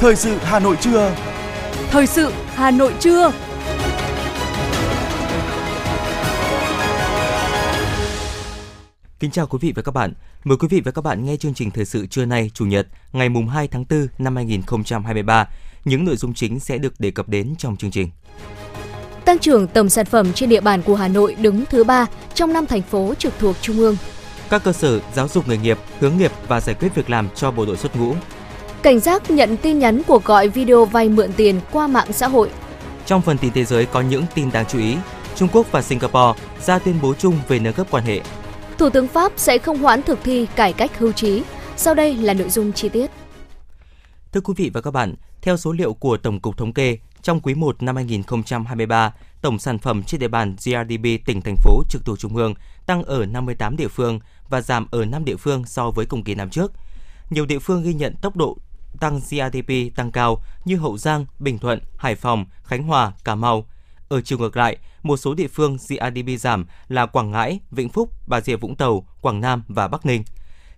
Thời sự Hà Nội trưa. Thời sự Hà Nội trưa. Kính chào quý vị và các bạn. Mời quý vị và các bạn nghe chương trình thời sự trưa nay, Chủ nhật, ngày mùng 2 tháng 4 năm 2023. Những nội dung chính sẽ được đề cập đến trong chương trình. Tăng trưởng tổng sản phẩm trên địa bàn của Hà Nội đứng thứ ba trong năm thành phố trực thuộc Trung ương. Các cơ sở giáo dục nghề nghiệp, hướng nghiệp và giải quyết việc làm cho bộ đội xuất ngũ. Cảnh giác nhận tin nhắn cuộc gọi video vay mượn tiền qua mạng xã hội. Trong phần tin thế giới có những tin đáng chú ý. Trung Quốc và Singapore ra tuyên bố chung về nâng cấp quan hệ. Thủ tướng Pháp sẽ không hoãn thực thi cải cách hưu trí. Sau đây là nội dung chi tiết. Thưa quý vị và các bạn, theo số liệu của Tổng cục Thống kê, trong quý 1 năm 2023, tổng sản phẩm trên địa bàn GRDP tỉnh thành phố trực thuộc trung ương tăng ở 58 địa phương và giảm ở 5 địa phương so với cùng kỳ năm trước. Nhiều địa phương ghi nhận tốc độ tăng GRDP tăng cao như Hậu Giang, Bình Thuận, Hải Phòng, Khánh Hòa, Cà Mau. Ở chiều ngược lại, một số địa phương GRDP giảm là Quảng Ngãi, Vĩnh Phúc, Bà Rịa Vũng Tàu, Quảng Nam và Bắc Ninh.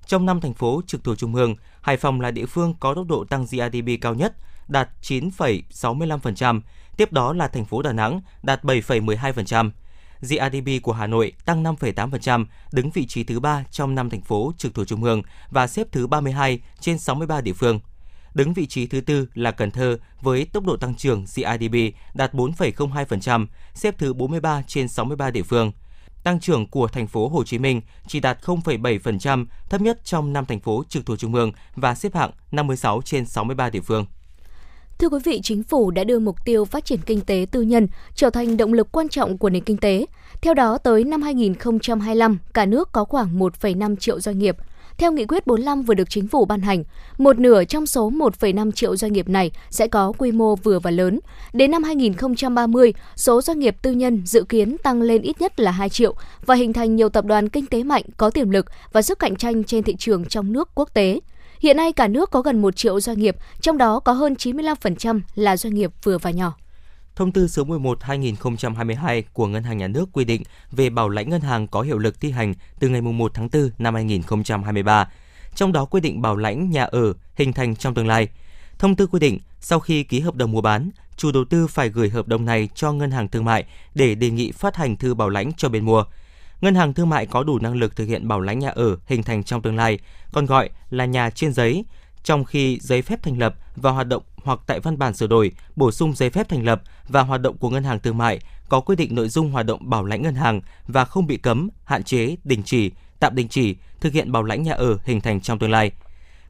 Trong năm thành phố trực thuộc trung ương, Hải Phòng là địa phương có tốc độ tăng GRDP cao nhất, đạt 9,65%, tiếp đó là thành phố Đà Nẵng đạt 7,12%. GRDP của Hà Nội tăng 5,8%, đứng vị trí thứ 3 trong năm thành phố trực thuộc trung ương và xếp thứ 32 trên 63 địa phương. Đứng vị trí thứ tư là Cần Thơ với tốc độ tăng trưởng GRDP đạt 4,02%, xếp thứ 43 trên 63 địa phương. Tăng trưởng của thành phố Hồ Chí Minh chỉ đạt 0,7%, thấp nhất trong năm thành phố trực thuộc trung ương và xếp hạng 56 trên 63 địa phương. Thưa quý vị, chính phủ đã đưa mục tiêu phát triển kinh tế tư nhân trở thành động lực quan trọng của nền kinh tế. Theo đó, tới năm 2025, cả nước có khoảng 1,5 triệu doanh nghiệp. Theo nghị quyết 45 vừa được chính phủ ban hành, một nửa trong số 1,5 triệu doanh nghiệp này sẽ có quy mô vừa và lớn. Đến năm 2030, số doanh nghiệp tư nhân dự kiến tăng lên ít nhất là 2 triệu và hình thành nhiều tập đoàn kinh tế mạnh có tiềm lực và sức cạnh tranh trên thị trường trong nước quốc tế. Hiện nay cả nước có gần 1 triệu doanh nghiệp, trong đó có hơn 95% là doanh nghiệp vừa và nhỏ. Thông tư số 11/2022 của Ngân hàng Nhà nước quy định về bảo lãnh ngân hàng có hiệu lực thi hành từ ngày 1 tháng 4 năm 2023. Trong đó quy định bảo lãnh nhà ở hình thành trong tương lai. Thông tư quy định sau khi ký hợp đồng mua bán, chủ đầu tư phải gửi hợp đồng này cho ngân hàng thương mại để đề nghị phát hành thư bảo lãnh cho bên mua. Ngân hàng thương mại có đủ năng lực thực hiện bảo lãnh nhà ở hình thành trong tương lai, còn gọi là nhà trên giấy, trong khi giấy phép thành lập và hoạt động hoặc tại văn bản sửa đổi, bổ sung giấy phép thành lập và hoạt động của ngân hàng thương mại có quy định nội dung hoạt động bảo lãnh ngân hàng và không bị cấm, hạn chế, đình chỉ, tạm đình chỉ thực hiện bảo lãnh nhà ở hình thành trong tương lai.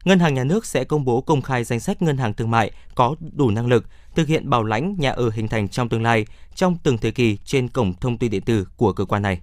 Ngân hàng nhà nước sẽ công bố công khai danh sách ngân hàng thương mại có đủ năng lực thực hiện bảo lãnh nhà ở hình thành trong tương lai trong từng thời kỳ trên cổng thông tin điện tử của cơ quan này.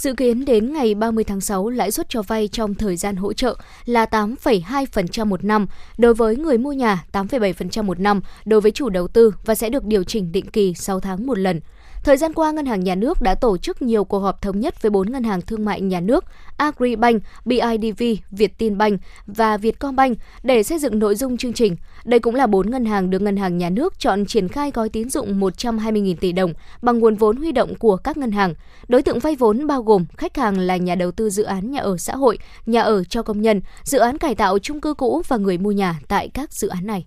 Dự kiến đến ngày 30 tháng 6, lãi suất cho vay trong thời gian hỗ trợ là 8,2% một năm đối với người mua nhà, 8,7% một năm đối với chủ đầu tư và sẽ được điều chỉnh định kỳ 6 tháng một lần. Thời gian qua, Ngân hàng Nhà nước đã tổ chức nhiều cuộc họp thống nhất với bốn ngân hàng thương mại nhà nước Agribank, BIDV, Viettinbank và Vietcombank để xây dựng nội dung chương trình. Đây cũng là bốn ngân hàng được Ngân hàng Nhà nước chọn triển khai gói tín dụng 120.000 tỷ đồng bằng nguồn vốn huy động của các ngân hàng. Đối tượng vay vốn bao gồm khách hàng là nhà đầu tư dự án nhà ở xã hội, nhà ở cho công nhân, dự án cải tạo chung cư cũ và người mua nhà tại các dự án này.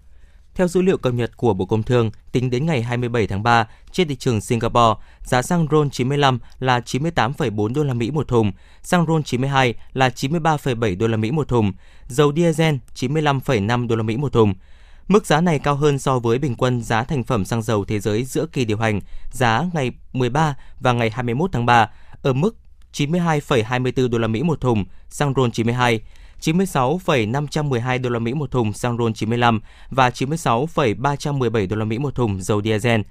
Theo dữ liệu cập nhật của Bộ Công Thương, tính đến ngày 27 tháng 3, trên thị trường Singapore, giá xăng RON 95 là 98,4 đô la Mỹ một thùng, xăng RON 92 là 93,7 đô la Mỹ một thùng, dầu diesel 95,5 đô la Mỹ một thùng. Mức giá này cao hơn so với bình quân giá thành phẩm xăng dầu thế giới giữa kỳ điều hành, giá ngày 13 và ngày 21 tháng 3 ở mức 92,24 đô la Mỹ một thùng, xăng RON 92, 96,512 đô la Mỹ một thùng xăng RON 95 và 96,317 đô la Mỹ một thùng dầu diesel.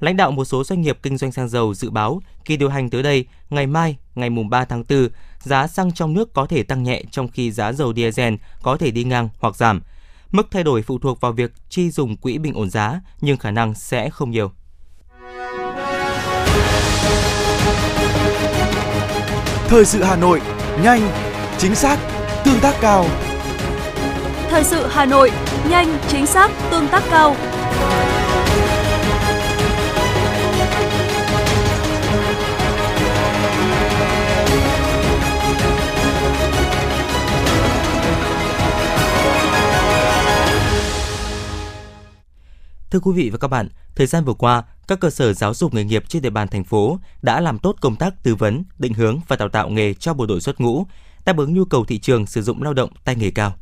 Lãnh đạo một số doanh nghiệp kinh doanh xăng dầu dự báo kỳ điều hành tới đây, ngày mai, ngày mùng 3 tháng 4, giá xăng trong nước có thể tăng nhẹ trong khi giá dầu diesel có thể đi ngang hoặc giảm. Mức thay đổi phụ thuộc vào việc chi dùng quỹ bình ổn giá, nhưng khả năng sẽ không nhiều. Thời sự Hà Nội, nhanh, chính xác, tương tác cao. Thời sự Hà Nội, nhanh, chính xác, tương tác cao. Thưa quý vị và các bạn, thời gian vừa qua, các cơ sở giáo dục nghề nghiệp trên địa bàn thành phố đã làm tốt công tác tư vấn, định hướng và đào tạo nghề cho bộ đội xuất ngũ, đáp ứng nhu cầu thị trường sử dụng lao động tay nghề cao.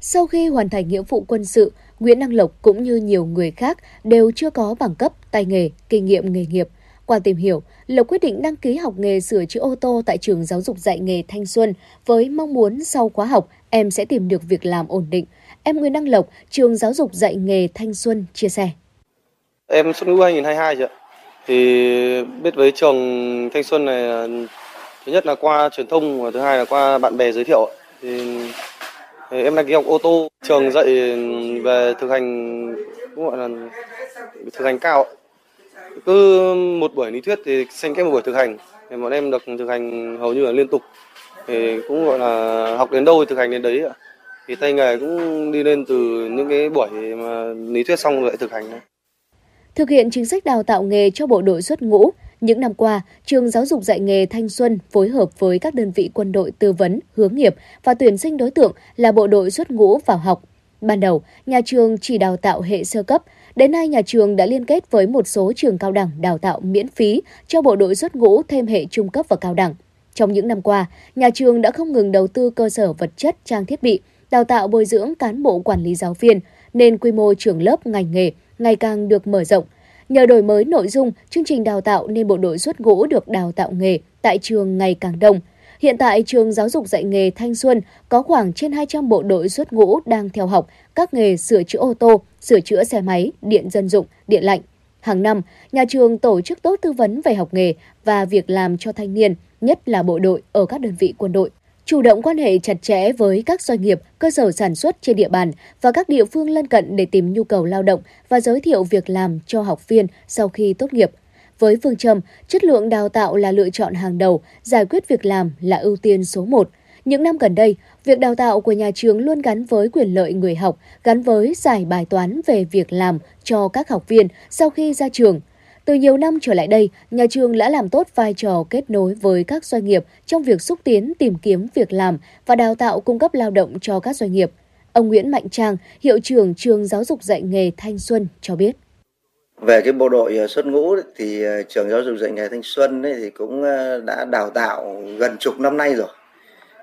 Sau khi hoàn thành nghĩa vụ quân sự, Nguyễn Đăng Lộc cũng như nhiều người khác đều chưa có bằng cấp, tay nghề, kinh nghiệm nghề nghiệp. Qua tìm hiểu, Lộc quyết định đăng ký học nghề sửa chữa ô tô tại trường giáo dục dạy nghề Thanh Xuân với mong muốn sau khóa học em sẽ tìm được việc làm ổn định. Em Nguyễn Đăng Lộc, trường giáo dục dạy nghề Thanh Xuân chia sẻ. Em xuất ngũ 2022 chị ạ. Thì biết với trường Thanh Xuân này thứ nhất là qua truyền thông và thứ hai là qua bạn bè giới thiệu. Thì em đăng ký học ô tô trường dạy về thực hành cũng gọi là thực hành cao. Cứ một buổi lý thuyết thì xen kẽ một buổi thực hành. Thì bọn em được thực hành hầu như là liên tục. Thì cũng gọi là học đến đâu thì thực hành đến đấy ạ. Thì tay nghề cũng đi lên từ những cái buổi mà lý thuyết xong lại thực hành đấy. Thực hiện chính sách đào tạo nghề cho bộ đội xuất ngũ, những năm qua, trường giáo dục dạy nghề Thanh Xuân phối hợp với các đơn vị quân đội tư vấn, hướng nghiệp và tuyển sinh đối tượng là bộ đội xuất ngũ vào học. Ban đầu, nhà trường chỉ đào tạo hệ sơ cấp, đến nay nhà trường đã liên kết với một số trường cao đẳng đào tạo miễn phí cho bộ đội xuất ngũ thêm hệ trung cấp và cao đẳng. Trong những năm qua, nhà trường đã không ngừng đầu tư cơ sở vật chất, trang thiết bị, đào tạo bồi dưỡng cán bộ quản lý giáo viên, nên quy mô trường lớp ngành nghề ngày càng được mở rộng. Nhờ đổi mới nội dung, chương trình đào tạo nên bộ đội xuất ngũ được đào tạo nghề tại trường ngày càng đông. Hiện tại, trường giáo dục dạy nghề Thanh Xuân có khoảng trên 200 bộ đội xuất ngũ đang theo học các nghề sửa chữa ô tô, sửa chữa xe máy, điện dân dụng, điện lạnh. Hàng năm, nhà trường tổ chức tốt tư vấn về học nghề và việc làm cho thanh niên, nhất là bộ đội ở các đơn vị quân đội chủ động quan hệ chặt chẽ với các doanh nghiệp, cơ sở sản xuất trên địa bàn và các địa phương lân cận để tìm nhu cầu lao động và giới thiệu việc làm cho học viên sau khi tốt nghiệp. Với phương châm, chất lượng đào tạo là lựa chọn hàng đầu, giải quyết việc làm là ưu tiên số 1. Những năm gần đây, việc đào tạo của nhà trường luôn gắn với quyền lợi người học, gắn với giải bài toán về việc làm cho các học viên sau khi ra trường – từ nhiều năm trở lại đây, nhà trường đã làm tốt vai trò kết nối với các doanh nghiệp trong việc xúc tiến tìm kiếm việc làm và đào tạo cung cấp lao động cho các doanh nghiệp. Ông Nguyễn Mạnh Trang, hiệu trưởng trường giáo dục dạy nghề Thanh Xuân cho biết. Về cái bộ đội ờ, xuất ngũ thì ờ, trường giáo dục dạy nghề Thanh Xuân thì cũng ờ, đã đào tạo gần chục năm nay rồi.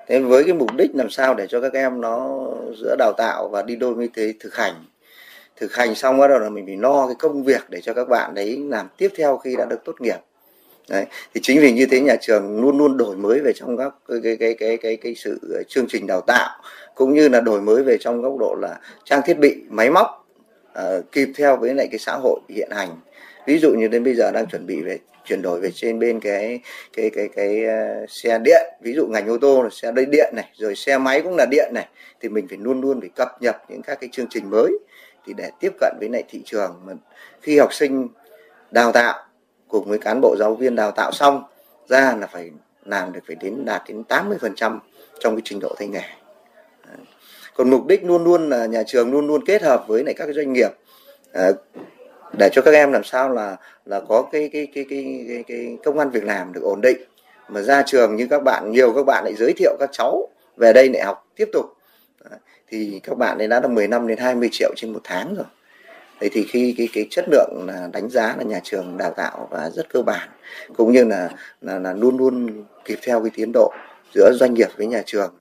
Thế với cái mục đích làm sao để cho các em nó giữa đào tạo và đi đôi với thế thực hành thực hành xong bắt đầu là mình phải lo cái công việc để cho các bạn đấy làm tiếp theo khi đã được tốt nghiệp. Đấy thì chính vì như thế nhà trường luôn luôn đổi mới về trong các cái cái cái cái cái, cái sự ờ, chương trình đào tạo cũng như là đổi mới về trong góc độ là trang thiết bị máy móc uh, kịp theo với lại cái xã hội hiện hành. Ví dụ như đến bây giờ đang chuẩn bị về chuyển đổi về trên bên cái cái cái cái, cái uh, xe điện. Ví dụ ngành ô tô là xe đầy điện này rồi xe máy cũng là điện này thì mình phải luôn luôn phải cập nhật những các cái chương trình mới thì để tiếp cận với lại thị trường. Mà khi học sinh đào tạo cùng với cán bộ giáo viên đào tạo xong ra là phải làm được phải đến đạt đến 80% trong cái trình độ tay nghề. Còn mục đích luôn luôn là nhà trường luôn luôn kết hợp với lại các doanh nghiệp. Ờ, để cho các em làm sao là là có cái cái cái cái cái, cái công an việc làm được ổn định. Mà ra trường như các bạn nhiều các bạn lại giới thiệu các cháu về đây lại học tiếp tục thì các bạn ấy đã là 10 năm đến 20 triệu trên một tháng rồi Thế thì khi cái cái chất lượng là đánh giá là nhà trường đào tạo và rất cơ bản cũng như là là, là luôn luôn kịp theo cái tiến độ giữa doanh nghiệp với nhà trường.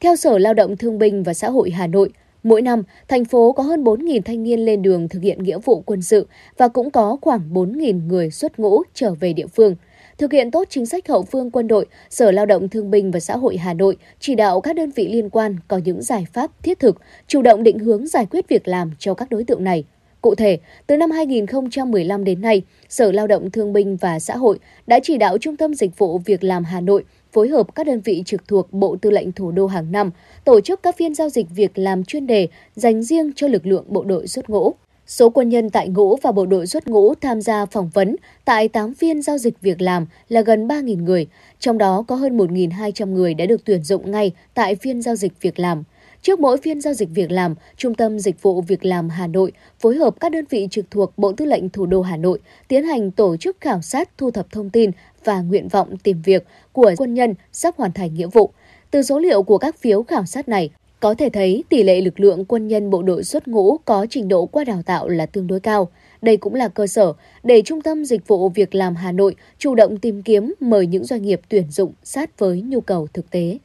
Theo Sở Lao động Thương binh và Xã hội Hà Nội, mỗi năm thành phố có hơn 4.000 thanh niên lên đường thực hiện nghĩa vụ quân sự và cũng có khoảng 4.000 người xuất ngũ trở về địa phương – Thực hiện tốt chính sách hậu phương quân đội, Sở Lao động Thương binh và Xã hội Hà Nội chỉ đạo các đơn vị liên quan có những giải pháp thiết thực, chủ động định hướng giải quyết việc làm cho các đối tượng này. Cụ thể, từ năm 2015 đến nay, Sở Lao động Thương binh và Xã hội đã chỉ đạo Trung tâm Dịch vụ Việc làm Hà Nội phối hợp các đơn vị trực thuộc Bộ Tư lệnh Thủ đô hàng năm tổ chức các phiên giao dịch việc làm chuyên đề dành riêng cho lực lượng bộ đội xuất ngũ. Số quân nhân tại ngũ và bộ đội xuất ngũ tham gia phỏng vấn tại 8 phiên giao dịch việc làm là gần 3.000 người, trong đó có hơn 1.200 người đã được tuyển dụng ngay tại phiên giao dịch việc làm. Trước mỗi phiên giao dịch việc làm, Trung tâm Dịch vụ Việc làm Hà Nội phối hợp các đơn vị trực thuộc Bộ Tư lệnh Thủ đô Hà Nội tiến hành tổ chức khảo sát thu thập thông tin và nguyện vọng tìm việc của quân nhân sắp hoàn thành nghĩa vụ. Từ số liệu của các phiếu khảo sát này, có thể thấy tỷ lệ lực lượng quân nhân bộ đội xuất ngũ có trình độ qua đào tạo là tương đối cao. Đây cũng là cơ sở để Trung tâm Dịch vụ Việc làm Hà Nội chủ động tìm kiếm mời những doanh nghiệp tuyển dụng sát với nhu cầu thực tế.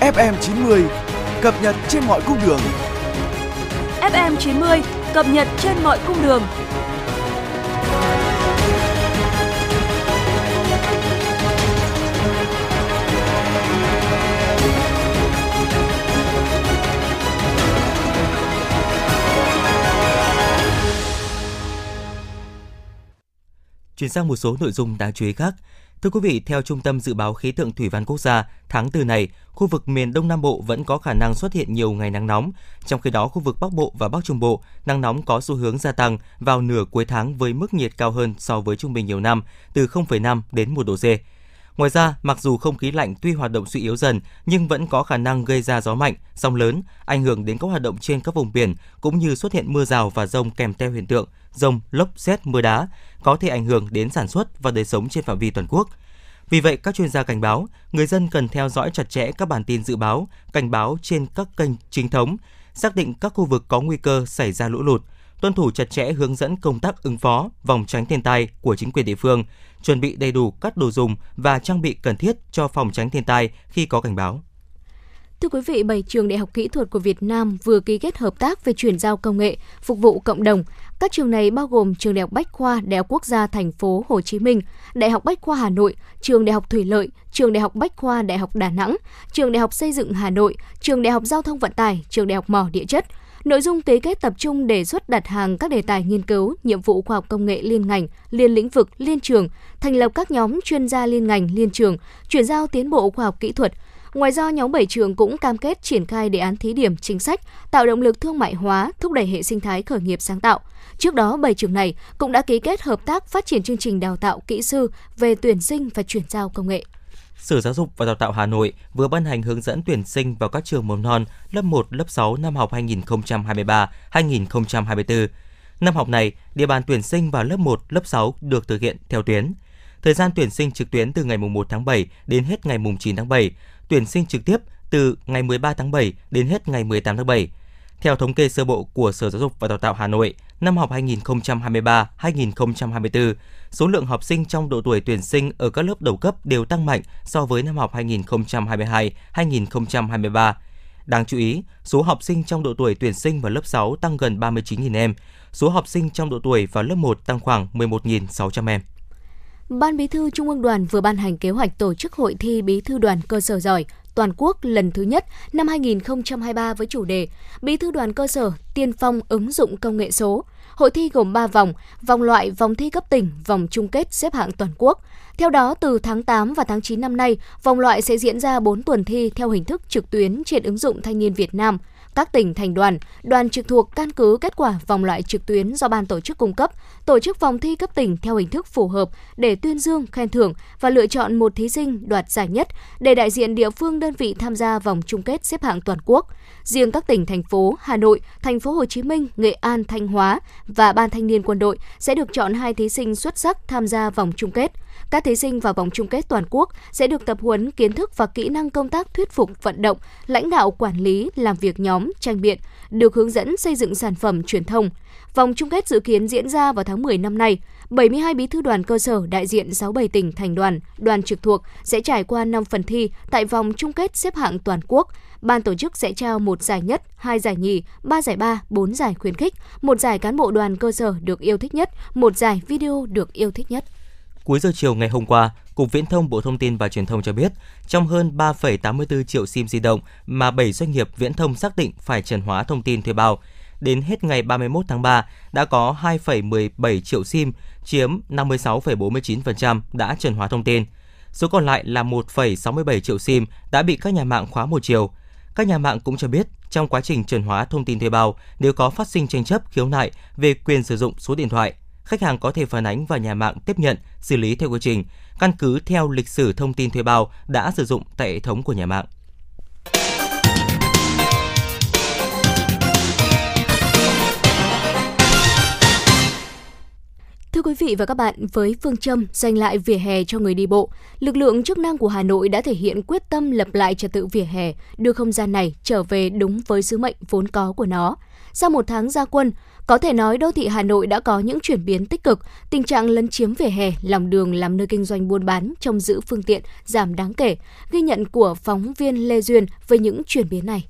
FM 90 cập nhật trên mọi cung đường. FM 90 cập nhật trên mọi cung đường. Chuyển sang một số nội dung đáng chú ý khác. Thưa quý vị, theo Trung tâm Dự báo Khí tượng Thủy văn Quốc gia, tháng 4 này, khu vực miền Đông Nam Bộ vẫn có khả năng xuất hiện nhiều ngày nắng nóng. Trong khi đó, khu vực Bắc Bộ và Bắc Trung Bộ, nắng nóng có xu hướng gia tăng vào nửa cuối tháng với mức nhiệt cao hơn so với trung bình nhiều năm, từ 0,5 đến 1 độ C. Ngoài ra, mặc dù không khí lạnh tuy hoạt động suy yếu dần nhưng vẫn có khả năng gây ra gió mạnh, sóng lớn, ảnh hưởng đến các hoạt động trên các vùng biển cũng như xuất hiện mưa rào và rông kèm theo hiện tượng rông, lốc, xét, mưa đá có thể ảnh hưởng đến sản xuất và đời sống trên phạm vi toàn quốc. Vì vậy, các chuyên gia cảnh báo, người dân cần theo dõi chặt chẽ các bản tin dự báo, cảnh báo trên các kênh chính thống, xác định các khu vực có nguy cơ xảy ra lũ lụt, tuân thủ chặt chẽ hướng dẫn công tác ứng phó, phòng tránh thiên tai của chính quyền địa phương, chuẩn bị đầy đủ các đồ dùng và trang bị cần thiết cho phòng tránh thiên tai khi có cảnh báo. Thưa quý vị, 7 trường đại học kỹ thuật của Việt Nam vừa ký kết hợp tác về chuyển giao công nghệ phục vụ cộng đồng. Các trường này bao gồm Trường Đại học Bách khoa Đại học Quốc gia Thành phố Hồ Chí Minh, Đại học Bách khoa Hà Nội, Trường Đại học Thủy lợi, Trường Đại học Bách khoa Đại học Đà Nẵng, Trường Đại học Xây dựng Hà Nội, Trường Đại học Giao thông Vận tải, Trường Đại học Mỏ Địa chất. Nội dung ký kết tập trung đề xuất đặt hàng các đề tài nghiên cứu, nhiệm vụ khoa học công nghệ liên ngành, liên lĩnh vực, liên trường, thành lập các nhóm chuyên gia liên ngành, liên trường, chuyển giao tiến bộ khoa học kỹ thuật, Ngoài ra, nhóm 7 trường cũng cam kết triển khai đề án thí điểm chính sách, tạo động lực thương mại hóa, thúc đẩy hệ sinh thái khởi nghiệp sáng tạo. Trước đó, 7 trường này cũng đã ký kết hợp tác phát triển chương trình đào tạo kỹ sư về tuyển sinh và chuyển giao công nghệ. Sở Giáo dục và Đào tạo Hà Nội vừa ban hành hướng dẫn tuyển sinh vào các trường mầm non lớp 1, lớp 6 năm học 2023-2024. Năm học này, địa bàn tuyển sinh vào lớp 1, lớp 6 được thực hiện theo tuyến. Thời gian tuyển sinh trực tuyến từ ngày 1 tháng 7 đến hết ngày 9 tháng 7, tuyển sinh trực tiếp từ ngày 13 tháng 7 đến hết ngày 18 tháng 7. Theo thống kê sơ bộ của Sở Giáo dục và Đào tạo Hà Nội, năm học 2023-2024, số lượng học sinh trong độ tuổi tuyển sinh ở các lớp đầu cấp đều tăng mạnh so với năm học 2022-2023. Đáng chú ý, số học sinh trong độ tuổi tuyển sinh vào lớp 6 tăng gần 39.000 em, số học sinh trong độ tuổi vào lớp 1 tăng khoảng 11.600 em. Ban Bí thư Trung ương Đoàn vừa ban hành kế hoạch tổ chức hội thi Bí thư đoàn cơ sở giỏi toàn quốc lần thứ nhất năm 2023 với chủ đề Bí thư đoàn cơ sở tiên phong ứng dụng công nghệ số. Hội thi gồm 3 vòng, vòng loại, vòng thi cấp tỉnh, vòng chung kết xếp hạng toàn quốc. Theo đó, từ tháng 8 và tháng 9 năm nay, vòng loại sẽ diễn ra 4 tuần thi theo hình thức trực tuyến trên ứng dụng Thanh niên Việt Nam – các tỉnh thành đoàn, đoàn trực thuộc căn cứ kết quả vòng loại trực tuyến do ban tổ chức cung cấp, tổ chức vòng thi cấp tỉnh theo hình thức phù hợp để tuyên dương, khen thưởng và lựa chọn một thí sinh đoạt giải nhất để đại diện địa phương đơn vị tham gia vòng chung kết xếp hạng toàn quốc. Riêng các tỉnh thành phố Hà Nội, thành phố Hồ Chí Minh, Nghệ An, Thanh Hóa và ban thanh niên quân đội sẽ được chọn hai thí sinh xuất sắc tham gia vòng chung kết. Các thí sinh vào vòng chung kết toàn quốc sẽ được tập huấn kiến thức và kỹ năng công tác thuyết phục vận động, lãnh đạo quản lý, làm việc nhóm, tranh biện, được hướng dẫn xây dựng sản phẩm truyền thông. Vòng chung kết dự kiến diễn ra vào tháng 10 năm nay. 72 bí thư đoàn cơ sở đại diện 67 tỉnh thành đoàn, đoàn trực thuộc sẽ trải qua 5 phần thi tại vòng chung kết xếp hạng toàn quốc. Ban tổ chức sẽ trao một giải nhất, hai giải nhì, ba giải ba, bốn giải khuyến khích, một giải cán bộ đoàn cơ sở được yêu thích nhất, một giải video được yêu thích nhất. Cuối giờ chiều ngày hôm qua, Cục Viễn thông Bộ Thông tin và Truyền thông cho biết, trong hơn 3,84 triệu SIM di động mà 7 doanh nghiệp viễn thông xác định phải trần hóa thông tin thuê bao, đến hết ngày 31 tháng 3 đã có 2,17 triệu SIM, chiếm 56,49% đã chuẩn hóa thông tin. Số còn lại là 1,67 triệu SIM đã bị các nhà mạng khóa một chiều. Các nhà mạng cũng cho biết, trong quá trình chuẩn hóa thông tin thuê bao, nếu có phát sinh tranh chấp khiếu nại về quyền sử dụng số điện thoại, khách hàng có thể phản ánh và nhà mạng tiếp nhận, xử lý theo quy trình, căn cứ theo lịch sử thông tin thuê bao đã sử dụng tại hệ thống của nhà mạng. Quý vị và các bạn, với phương châm dành lại vỉa hè cho người đi bộ, lực lượng chức năng của Hà Nội đã thể hiện quyết tâm lập lại trật tự vỉa hè, đưa không gian này trở về đúng với sứ mệnh vốn có của nó. Sau một tháng gia quân, có thể nói đô thị Hà Nội đã có những chuyển biến tích cực, tình trạng lấn chiếm vỉa hè, lòng đường làm nơi kinh doanh buôn bán, trông giữ phương tiện giảm đáng kể, ghi nhận của phóng viên Lê Duyên về những chuyển biến này.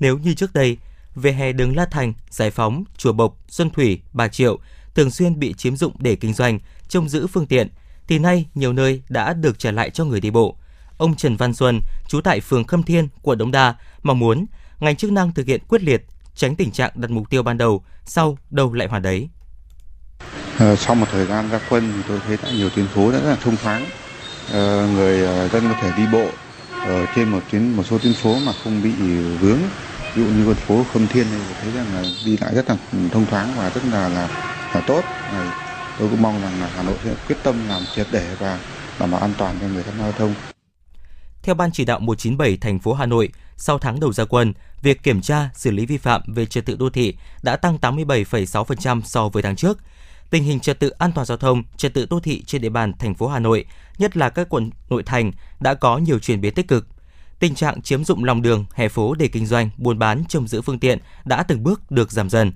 Nếu như trước đây, vỉa hè đường La Thành, Giải Phóng, Chùa Bộc, Xuân Thủy, Bà Triệu thường xuyên bị chiếm dụng để kinh doanh, trông giữ phương tiện, thì nay nhiều nơi đã được trả lại cho người đi bộ. Ông Trần Văn Xuân, trú tại phường Khâm Thiên, quận Đống Đa, mong muốn ngành chức năng thực hiện quyết liệt, tránh tình trạng đặt mục tiêu ban đầu, sau đâu lại hoàn đấy. À, sau một thời gian ra quân thì tôi thấy đã nhiều tuyến phố đã rất là thông thoáng. À, người ờ, dân có thể đi bộ ở trên một tuyến một số tuyến phố mà không bị vướng. Ví dụ như con phố Khâm Thiên này thấy rằng là đi lại rất là thông thoáng và rất là là, là tốt. Này, tôi cũng mong rằng là Hà Nội sẽ quyết tâm làm triệt để và đảm bảo an toàn cho người tham gia giao thông. Theo Ban chỉ đạo 197 thành phố Hà Nội, sau tháng đầu gia quân, việc kiểm tra, xử lý vi phạm về trật tự đô thị đã tăng 87,6% so với tháng trước. Tình hình trật tự an toàn giao thông, trật tự đô thị trên địa bàn thành phố Hà Nội, nhất là các quận nội thành đã có nhiều chuyển biến tích cực. Tình trạng chiếm dụng lòng đường, hè phố để kinh doanh, buôn bán, trông giữ phương tiện đã từng bước được giảm dần.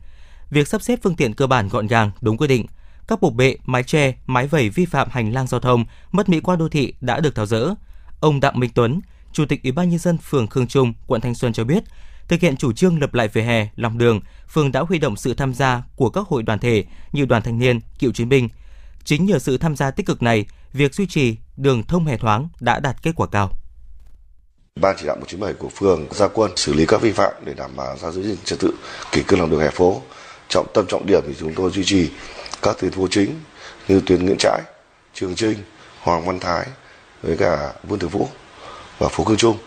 Việc sắp xếp phương tiện cơ bản gọn gàng, đúng quy định, các bục bệ, mái che, mái vẩy vi phạm hành lang giao thông, mất mỹ quan đô thị đã được tháo dỡ. Ông Đặng Minh Tuấn, Chủ tịch Ủy ban nhân dân phường Khương Trung, quận Thanh Xuân cho biết, thực hiện chủ trương lập lại vỉa hè, lòng đường, phường đã huy động sự tham gia của các hội đoàn thể như đoàn thanh niên, cựu chiến binh. Chính nhờ sự tham gia tích cực này, việc duy trì đường thông hè thoáng đã đạt kết quả cao. Ban chỉ đạo 197 của phường ra quân xử lý các vi phạm để đảm bảo ra giữ gìn trật tự kỷ cương lòng đường hè phố. Trọng tâm trọng điểm thì chúng tôi duy trì các tuyến phố chính như tuyến Nguyễn Trãi, Trường Trinh, Hoàng Văn Thái với cả Vương Tử Vũ và phố Cương Trung.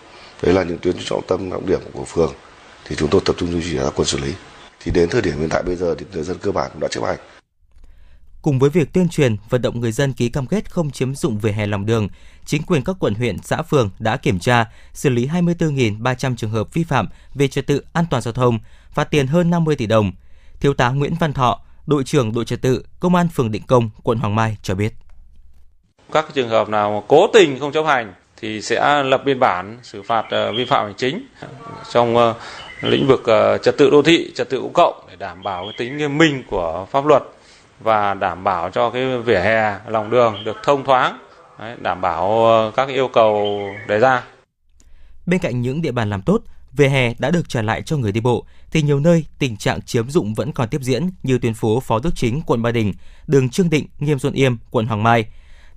Đấy là những tuyến trọng tâm trọng điểm của phường thì chúng tôi tập trung duy trì ra quân xử lý. Thì đến thời điểm hiện tại bây giờ thì người dân cơ bản cũng đã chấp hành. Cùng với việc tuyên truyền, vận động người dân ký cam kết không chiếm dụng vỉa hè lòng đường, chính quyền các quận huyện, xã phường đã kiểm tra, xử lý 24.300 trường hợp vi phạm về trật tự an toàn giao thông, phạt tiền hơn 50 tỷ đồng. Thiếu tá Nguyễn Văn Thọ, đội trưởng đội trật tự, công an phường Định Công, quận Hoàng Mai cho biết. Các trường hợp nào cố tình không chấp hành thì sẽ lập biên bản xử phạt ờ, vi phạm hành chính trong ờ, lĩnh vực ờ, trật tự đô thị, trật tự công cộng để đảm bảo cái tính nghiêm minh của pháp luật và đảm bảo cho cái vỉa hè lòng đường được thông thoáng, đảm bảo các yêu cầu đề ra. Bên cạnh những địa bàn làm tốt, vỉa hè đã được trả lại cho người đi bộ, thì nhiều nơi tình trạng chiếm dụng vẫn còn tiếp diễn như tuyến phố Phó Đức Chính, quận Ba Đình, đường Trương Định, Nghiêm Xuân Yêm, quận Hoàng Mai.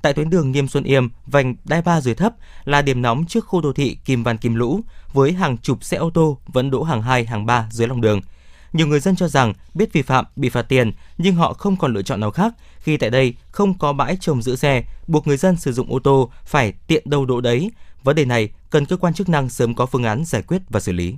Tại tuyến đường Nghiêm Xuân Yêm, vành đai ba dưới thấp là điểm nóng trước khu đô thị Kim Văn Kim Lũ với hàng chục xe ô tô vẫn đỗ hàng 2, hàng 3 dưới lòng đường. Nhiều người dân cho rằng biết vi phạm bị phạt tiền nhưng họ không còn lựa chọn nào khác khi tại đây không có bãi trồng giữ xe, buộc người dân sử dụng ô tô phải tiện đâu đỗ đấy. Vấn đề này cần cơ quan chức năng sớm có phương án giải quyết và xử lý.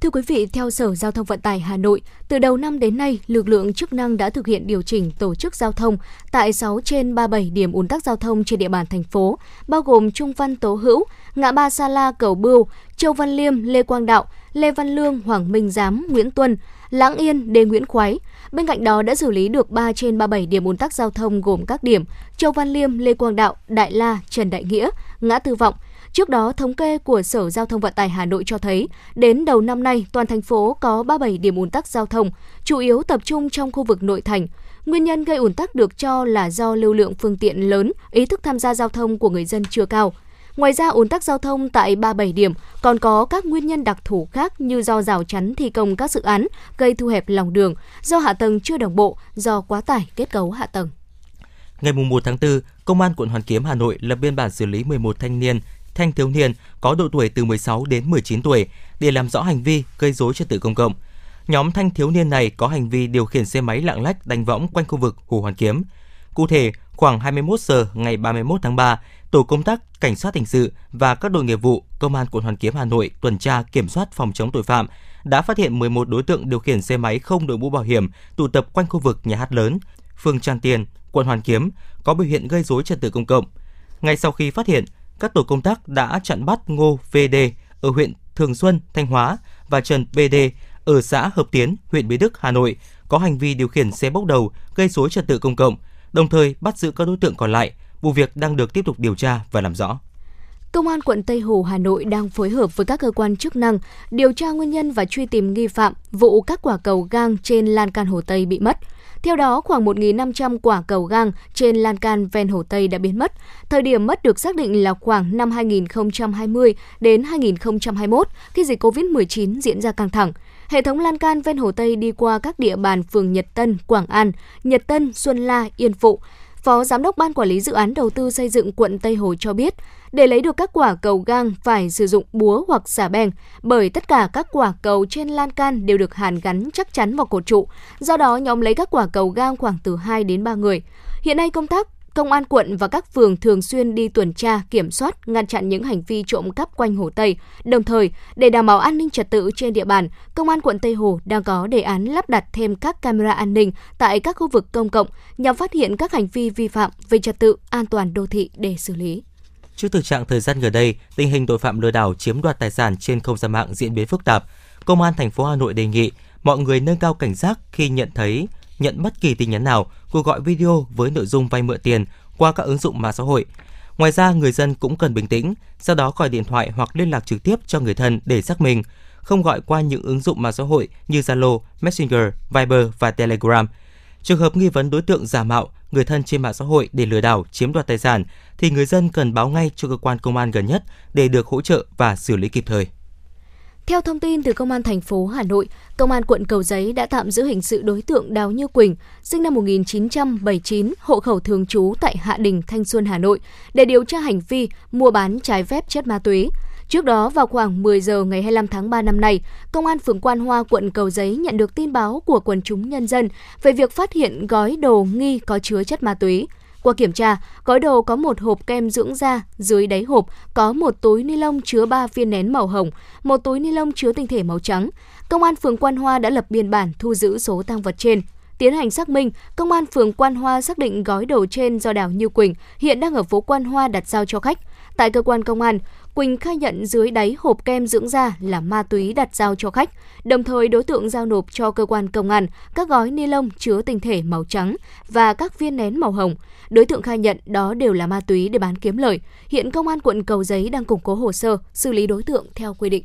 Thưa quý vị, theo Sở Giao thông Vận tải Hà Nội, từ đầu năm đến nay, lực lượng chức năng đã thực hiện điều chỉnh tổ chức giao thông tại 6 trên 37 điểm ùn tắc giao thông trên địa bàn thành phố, bao gồm Trung Văn Tố Hữu, ngã ba Sa La Cầu Bưu, Châu Văn Liêm, Lê Quang Đạo, Lê Văn Lương, Hoàng Minh Giám, Nguyễn Tuân, Lãng Yên, Đê Nguyễn Khoái. Bên cạnh đó đã xử lý được 3 trên 37 điểm ùn tắc giao thông gồm các điểm Châu Văn Liêm, Lê Quang Đạo, Đại La, Trần Đại Nghĩa, ngã Tư Vọng, Trước đó, thống kê của Sở Giao thông Vận tải Hà Nội cho thấy, đến đầu năm nay, toàn thành phố có 37 điểm ùn tắc giao thông, chủ yếu tập trung trong khu vực nội thành. Nguyên nhân gây ùn tắc được cho là do lưu lượng phương tiện lớn, ý thức tham gia giao thông của người dân chưa cao. Ngoài ra, ùn tắc giao thông tại 37 điểm còn có các nguyên nhân đặc thù khác như do rào chắn thi công các dự án gây thu hẹp lòng đường, do hạ tầng chưa đồng bộ, do quá tải kết cấu hạ tầng. Ngày 1 tháng 4, Công an quận Hoàn Kiếm Hà Nội lập biên bản xử lý 11 thanh niên thanh thiếu niên có độ tuổi từ 16 đến 19 tuổi để làm rõ hành vi gây dối trật tự công cộng. Nhóm thanh thiếu niên này có hành vi điều khiển xe máy lạng lách đánh võng quanh khu vực Hồ Hoàn Kiếm. Cụ thể, khoảng 21 giờ ngày 31 tháng 3, tổ công tác cảnh sát hình sự và các đội nghiệp vụ công an quận Hoàn Kiếm Hà Nội tuần tra kiểm soát phòng chống tội phạm đã phát hiện 11 đối tượng điều khiển xe máy không đội mũ bảo hiểm tụ tập quanh khu vực nhà hát lớn, phường Tràng Tiền, quận Hoàn Kiếm có biểu hiện gây dối trật tự công cộng. Ngay sau khi phát hiện, các tổ công tác đã chặn bắt Ngô VD ở huyện Thường Xuân, Thanh Hóa và Trần BD ở xã Hợp Tiến, huyện Mỹ Đức, Hà Nội có hành vi điều khiển xe bốc đầu gây rối trật tự công cộng, đồng thời bắt giữ các đối tượng còn lại. Vụ việc đang được tiếp tục điều tra và làm rõ. Công an quận Tây Hồ, Hà Nội đang phối hợp với các cơ quan chức năng điều tra nguyên nhân và truy tìm nghi phạm vụ các quả cầu gang trên lan can Hồ Tây bị mất. Theo đó, khoảng 1.500 quả cầu gang trên lan can ven Hồ Tây đã biến mất. Thời điểm mất được xác định là khoảng năm 2020 đến 2021 khi dịch COVID-19 diễn ra căng thẳng. Hệ thống lan can ven Hồ Tây đi qua các địa bàn phường Nhật Tân, Quảng An, Nhật Tân, Xuân La, Yên Phụ. Phó Giám đốc Ban Quản lý Dự án Đầu tư xây dựng quận Tây Hồ cho biết, để lấy được các quả cầu gang phải sử dụng búa hoặc xà beng, bởi tất cả các quả cầu trên lan can đều được hàn gắn chắc chắn vào cột trụ. Do đó, nhóm lấy các quả cầu gang khoảng từ 2 đến 3 người. Hiện nay công tác Công an quận và các phường thường xuyên đi tuần tra, kiểm soát, ngăn chặn những hành vi trộm cắp quanh Hồ Tây. Đồng thời, để đảm bảo an ninh trật tự trên địa bàn, Công an quận Tây Hồ đang có đề án lắp đặt thêm các camera an ninh tại các khu vực công cộng nhằm phát hiện các hành vi vi phạm về trật tự an toàn đô thị để xử lý. Trước thực trạng thời gian gần đây, tình hình tội phạm lừa đảo chiếm đoạt tài sản trên không gian mạng diễn biến phức tạp, Công an thành phố Hà Nội đề nghị mọi người nâng cao cảnh giác khi nhận thấy nhận bất kỳ tin nhắn nào, cuộc gọi video với nội dung vay mượn tiền qua các ứng dụng mạng xã hội. Ngoài ra, người dân cũng cần bình tĩnh, sau đó gọi điện thoại hoặc liên lạc trực tiếp cho người thân để xác minh, không gọi qua những ứng dụng mạng xã hội như Zalo, Messenger, Viber và Telegram. Trường hợp nghi vấn đối tượng giả mạo người thân trên mạng xã hội để lừa đảo chiếm đoạt tài sản thì người dân cần báo ngay cho cơ quan công an gần nhất để được hỗ trợ và xử lý kịp thời. Theo thông tin từ Công an thành phố Hà Nội, Công an quận Cầu Giấy đã tạm giữ hình sự đối tượng Đào Như Quỳnh, sinh năm 1979, hộ khẩu thường trú tại Hạ Đình, Thanh Xuân, Hà Nội, để điều tra hành vi mua bán trái phép chất ma túy. Trước đó, vào khoảng 10 giờ ngày 25 tháng 3 năm nay, Công an phường Quan Hoa, quận Cầu Giấy nhận được tin báo của quần chúng nhân dân về việc phát hiện gói đồ nghi có chứa chất ma túy. Qua kiểm tra, gói đồ có một hộp kem dưỡng da, dưới đáy hộp có một túi ni lông chứa 3 viên nén màu hồng, một túi ni lông chứa tinh thể màu trắng. Công an phường Quan Hoa đã lập biên bản thu giữ số tăng vật trên. Tiến hành xác minh, Công an phường Quan Hoa xác định gói đồ trên do Đào Như Quỳnh hiện đang ở phố Quan Hoa đặt giao cho khách. Tại cơ quan công an, Quỳnh khai nhận dưới đáy hộp kem dưỡng da là ma túy đặt giao cho khách. Đồng thời đối tượng giao nộp cho cơ quan công an các gói ni lông chứa tinh thể màu trắng và các viên nén màu hồng. Đối tượng khai nhận đó đều là ma túy để bán kiếm lời. Hiện công an quận Cầu Giấy đang củng cố hồ sơ, xử lý đối tượng theo quy định.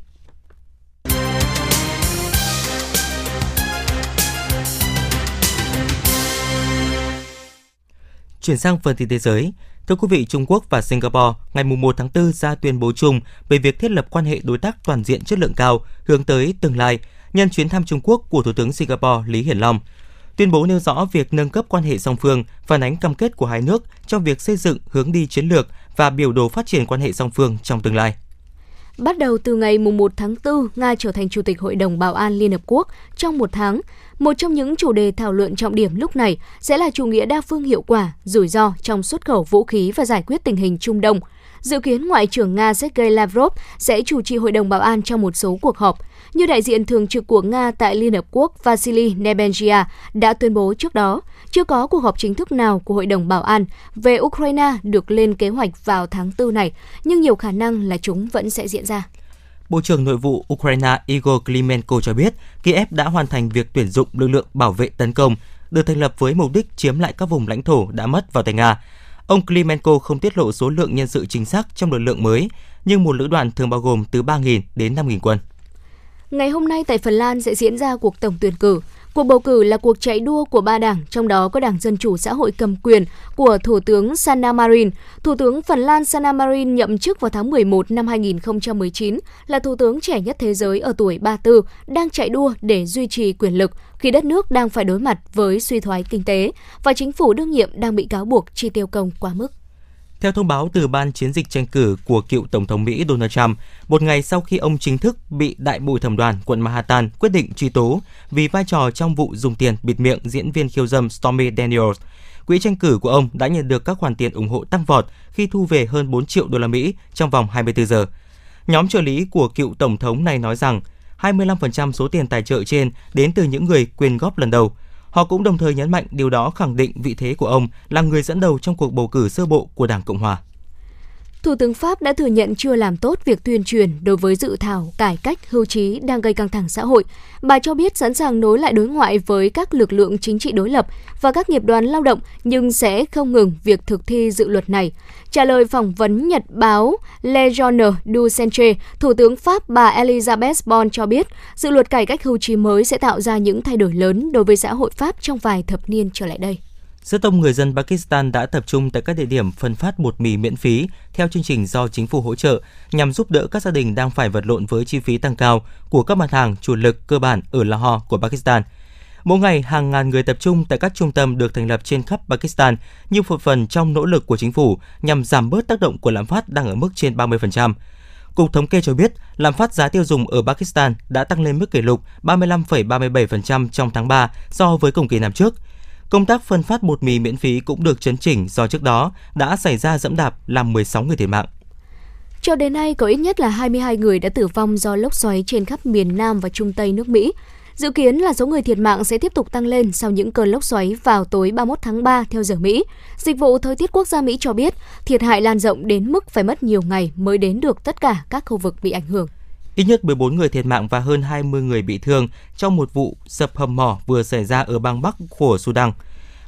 Chuyển sang phần tin thế giới, Thưa quý vị, Trung Quốc và Singapore ngày 1 tháng 4 ra tuyên bố chung về việc thiết lập quan hệ đối tác toàn diện chất lượng cao hướng tới tương lai nhân chuyến thăm Trung Quốc của Thủ tướng Singapore Lý Hiển Long. Tuyên bố nêu rõ việc nâng cấp quan hệ song phương phản ánh cam kết của hai nước trong việc xây dựng hướng đi chiến lược và biểu đồ phát triển quan hệ song phương trong tương lai. Bắt đầu từ ngày 1 tháng 4, Nga trở thành Chủ tịch Hội đồng Bảo an Liên Hợp Quốc trong một tháng. Một trong những chủ đề thảo luận trọng điểm lúc này sẽ là chủ nghĩa đa phương hiệu quả, rủi ro trong xuất khẩu vũ khí và giải quyết tình hình Trung Đông. Dự kiến Ngoại trưởng Nga Sergei Lavrov sẽ chủ trì Hội đồng Bảo an trong một số cuộc họp. Như đại diện thường trực của Nga tại Liên Hợp Quốc Vasily Nebensia đã tuyên bố trước đó, chưa có cuộc họp chính thức nào của Hội đồng Bảo an về Ukraine được lên kế hoạch vào tháng 4 này, nhưng nhiều khả năng là chúng vẫn sẽ diễn ra. Bộ trưởng Nội vụ Ukraine Igor Klimenko cho biết Kiev đã hoàn thành việc tuyển dụng lực lượng bảo vệ tấn công, được thành lập với mục đích chiếm lại các vùng lãnh thổ đã mất vào tay Nga. Ông Klimenko không tiết lộ số lượng nhân sự chính xác trong lực lượng mới, nhưng một lữ đoàn thường bao gồm từ 3.000 đến 5.000 quân. Ngày hôm nay tại Phần Lan sẽ diễn ra cuộc tổng tuyển cử. Cuộc bầu cử là cuộc chạy đua của ba đảng, trong đó có Đảng Dân Chủ Xã hội cầm quyền của Thủ tướng Sanna Marin. Thủ tướng Phần Lan Sanna Marin nhậm chức vào tháng 11 năm 2019, là thủ tướng trẻ nhất thế giới ở tuổi 34, đang chạy đua để duy trì quyền lực khi đất nước đang phải đối mặt với suy thoái kinh tế và chính phủ đương nhiệm đang bị cáo buộc chi tiêu công quá mức. Theo thông báo từ ban chiến dịch tranh cử của cựu Tổng thống Mỹ Donald Trump, một ngày sau khi ông chính thức bị đại bồi thẩm đoàn quận Manhattan quyết định truy tố vì vai trò trong vụ dùng tiền bịt miệng diễn viên khiêu dâm Stormy Daniels, quỹ tranh cử của ông đã nhận được các khoản tiền ủng hộ tăng vọt khi thu về hơn 4 triệu đô la Mỹ trong vòng 24 giờ. Nhóm trợ lý của cựu tổng thống này nói rằng 25% số tiền tài trợ trên đến từ những người quyên góp lần đầu – Họ cũng đồng thời nhấn mạnh điều đó khẳng định vị thế của ông là người dẫn đầu trong cuộc bầu cử sơ bộ của Đảng Cộng Hòa. Thủ tướng Pháp đã thừa nhận chưa làm tốt việc tuyên truyền đối với dự thảo cải cách hưu trí đang gây căng thẳng xã hội. Bà cho biết sẵn sàng nối lại đối ngoại với các lực lượng chính trị đối lập và các nghiệp đoàn lao động nhưng sẽ không ngừng việc thực thi dự luật này. Trả lời phỏng vấn nhật báo Le Journal du Centre, Thủ tướng Pháp bà Elizabeth Bon cho biết dự luật cải cách hưu trí mới sẽ tạo ra những thay đổi lớn đối với xã hội Pháp trong vài thập niên trở lại đây. Rất đông người dân Pakistan đã tập trung tại các địa điểm phân phát bột mì miễn phí theo chương trình do chính phủ hỗ trợ nhằm giúp đỡ các gia đình đang phải vật lộn với chi phí tăng cao của các mặt hàng chủ lực cơ bản ở Lahore của Pakistan. Mỗi ngày, hàng ngàn người tập trung tại các trung tâm được thành lập trên khắp Pakistan như một phần trong nỗ lực của chính phủ nhằm giảm bớt tác động của lạm phát đang ở mức trên 30%. Cục Thống kê cho biết, lạm phát giá tiêu dùng ở Pakistan đã tăng lên mức kỷ lục 35,37% trong tháng 3 so với cùng kỳ năm trước – Công tác phân phát bột mì miễn phí cũng được chấn chỉnh do trước đó đã xảy ra dẫm đạp làm 16 người thiệt mạng. Cho đến nay, có ít nhất là 22 người đã tử vong do lốc xoáy trên khắp miền Nam và Trung Tây nước Mỹ. Dự kiến là số người thiệt mạng sẽ tiếp tục tăng lên sau những cơn lốc xoáy vào tối 31 tháng 3 theo giờ Mỹ. Dịch vụ Thời tiết Quốc gia Mỹ cho biết thiệt hại lan rộng đến mức phải mất nhiều ngày mới đến được tất cả các khu vực bị ảnh hưởng. Ít nhất 14 người thiệt mạng và hơn 20 người bị thương trong một vụ sập hầm mỏ vừa xảy ra ở bang Bắc của Sudan.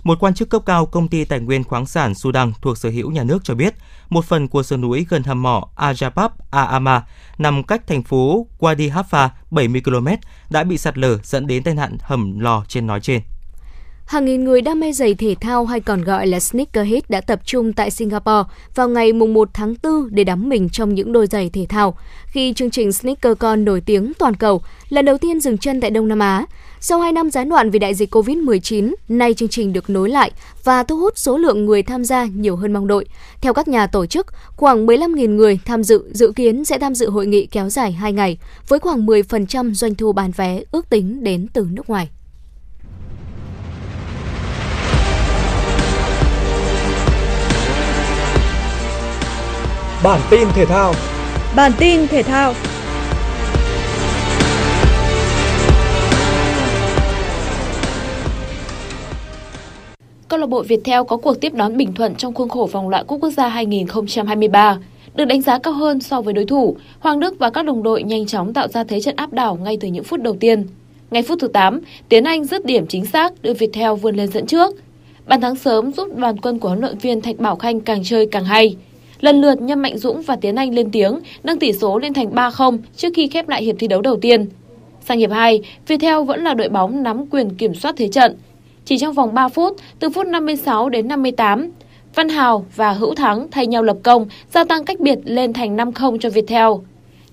Một quan chức cấp cao công ty tài nguyên khoáng sản Sudan thuộc sở hữu nhà nước cho biết, một phần của sườn núi gần hầm mỏ Ajabab Aama nằm cách thành phố Wadi Hafa 70 km đã bị sạt lở dẫn đến tai nạn hầm lò trên nói trên. Hàng nghìn người đam mê giày thể thao hay còn gọi là sneakerhead đã tập trung tại Singapore vào ngày 1 tháng 4 để đắm mình trong những đôi giày thể thao. Khi chương trình SneakerCon nổi tiếng toàn cầu, lần đầu tiên dừng chân tại Đông Nam Á, sau 2 năm gián đoạn vì đại dịch COVID-19, nay chương trình được nối lại và thu hút số lượng người tham gia nhiều hơn mong đợi. Theo các nhà tổ chức, khoảng 15.000 người tham dự dự kiến sẽ tham dự hội nghị kéo dài 2 ngày, với khoảng 10% doanh thu bán vé ước tính đến từ nước ngoài. Bản tin thể thao. Bản tin thể thao. Câu lạc bộ Viettel có cuộc tiếp đón Bình Thuận trong khuôn khổ vòng loại Cúp Quốc gia 2023. Được đánh giá cao hơn so với đối thủ, Hoàng Đức và các đồng đội nhanh chóng tạo ra thế trận áp đảo ngay từ những phút đầu tiên. Ngay phút thứ 8, Tiến Anh dứt điểm chính xác đưa Viettel vươn lên dẫn trước. Bàn thắng sớm giúp đoàn quân của huấn luyện viên Thạch Bảo Khanh càng chơi càng hay. Lần lượt Nhâm Mạnh Dũng và Tiến Anh lên tiếng, nâng tỷ số lên thành 3-0 trước khi khép lại hiệp thi đấu đầu tiên. Sang hiệp 2, Viettel vẫn là đội bóng nắm quyền kiểm soát thế trận. Chỉ trong vòng 3 phút, từ phút 56 đến 58, Văn Hào và Hữu Thắng thay nhau lập công, gia tăng cách biệt lên thành 5-0 cho Viettel.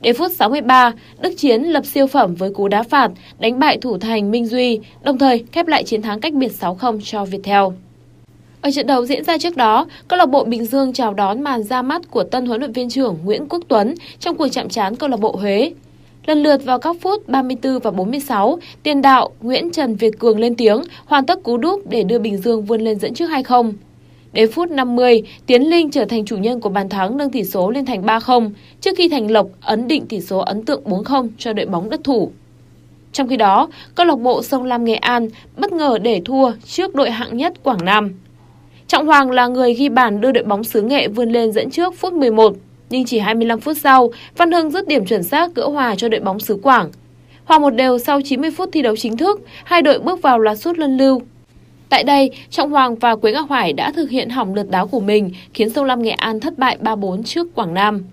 Đến phút 63, Đức Chiến lập siêu phẩm với cú đá phạt, đánh bại thủ thành Minh Duy, đồng thời khép lại chiến thắng cách biệt 6-0 cho Viettel. Ở trận đấu diễn ra trước đó, câu lạc bộ Bình Dương chào đón màn ra mắt của tân huấn luyện viên trưởng Nguyễn Quốc Tuấn trong cuộc chạm trán câu lạc bộ Huế. Lần lượt vào các phút 34 và 46, tiền đạo Nguyễn Trần Việt Cường lên tiếng, hoàn tất cú đúp để đưa Bình Dương vươn lên dẫn trước 2-0. Đến phút 50, Tiến Linh trở thành chủ nhân của bàn thắng nâng tỷ số lên thành 3-0, trước khi Thành Lộc ấn định tỷ số ấn tượng 4-0 cho đội bóng đất thủ. Trong khi đó, câu lạc bộ Sông Lam Nghệ An bất ngờ để thua trước đội hạng nhất Quảng Nam. Trọng Hoàng là người ghi bàn đưa đội bóng xứ Nghệ vươn lên dẫn trước phút 11, nhưng chỉ 25 phút sau, Văn Hưng dứt điểm chuẩn xác gỡ hòa cho đội bóng xứ Quảng. Hòa một đều sau 90 phút thi đấu chính thức, hai đội bước vào loạt sút luân lưu. Tại đây, Trọng Hoàng và Quế Ngọc Hải đã thực hiện hỏng lượt đá của mình, khiến Sông Lam Nghệ An thất bại 3-4 trước Quảng Nam.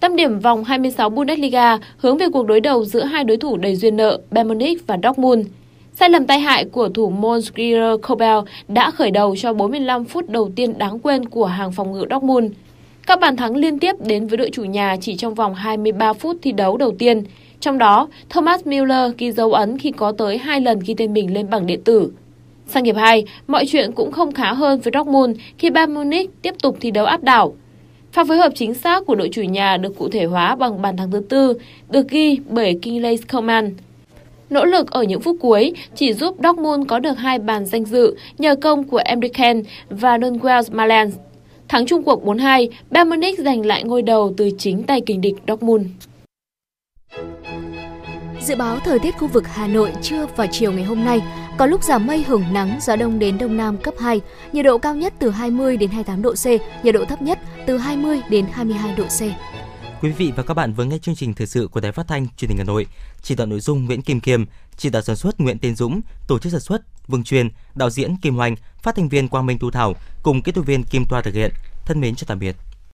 Tâm điểm vòng 26 Bundesliga hướng về cuộc đối đầu giữa hai đối thủ đầy duyên nợ Bayern Munich và Dortmund. Sai lầm tai hại của thủ môn Skriniar Kobel đã khởi đầu cho 45 phút đầu tiên đáng quên của hàng phòng ngự Dortmund. Các bàn thắng liên tiếp đến với đội chủ nhà chỉ trong vòng 23 phút thi đấu đầu tiên. Trong đó, Thomas Müller ghi dấu ấn khi có tới hai lần ghi tên mình lên bảng điện tử. Sang hiệp 2, mọi chuyện cũng không khá hơn với Dortmund khi Bayern Munich tiếp tục thi đấu áp đảo. Pha phối hợp chính xác của đội chủ nhà được cụ thể hóa bằng bàn thắng thứ tư, được ghi bởi Kingsley Coman. Nỗ lực ở những phút cuối chỉ giúp Dortmund có được hai bàn danh dự nhờ công của Emre và Donwell Malen. Thắng chung cuộc 4-2, Bayern Munich giành lại ngôi đầu từ chính tay kình địch Dortmund. Dự báo thời tiết khu vực Hà Nội trưa và chiều ngày hôm nay, Có lúc giảm mây hưởng nắng, gió đông đến đông nam cấp 2, nhiệt độ cao nhất từ 20 đến 28 độ C, nhiệt độ thấp nhất từ 20 đến 22 độ C. Quý vị và các bạn vừa nghe chương trình thời sự của Đài Phát thanh Truyền hình Hà Nội. Chỉ đạo nội dung Nguyễn Kim Kiêm, chỉ đạo sản xuất Nguyễn Tiến Dũng, tổ chức sản xuất Vương Truyền, đạo diễn Kim Hoành, phát thanh viên Quang Minh Tu Thảo cùng kỹ thuật viên Kim Toa thực hiện. Thân mến chào tạm biệt.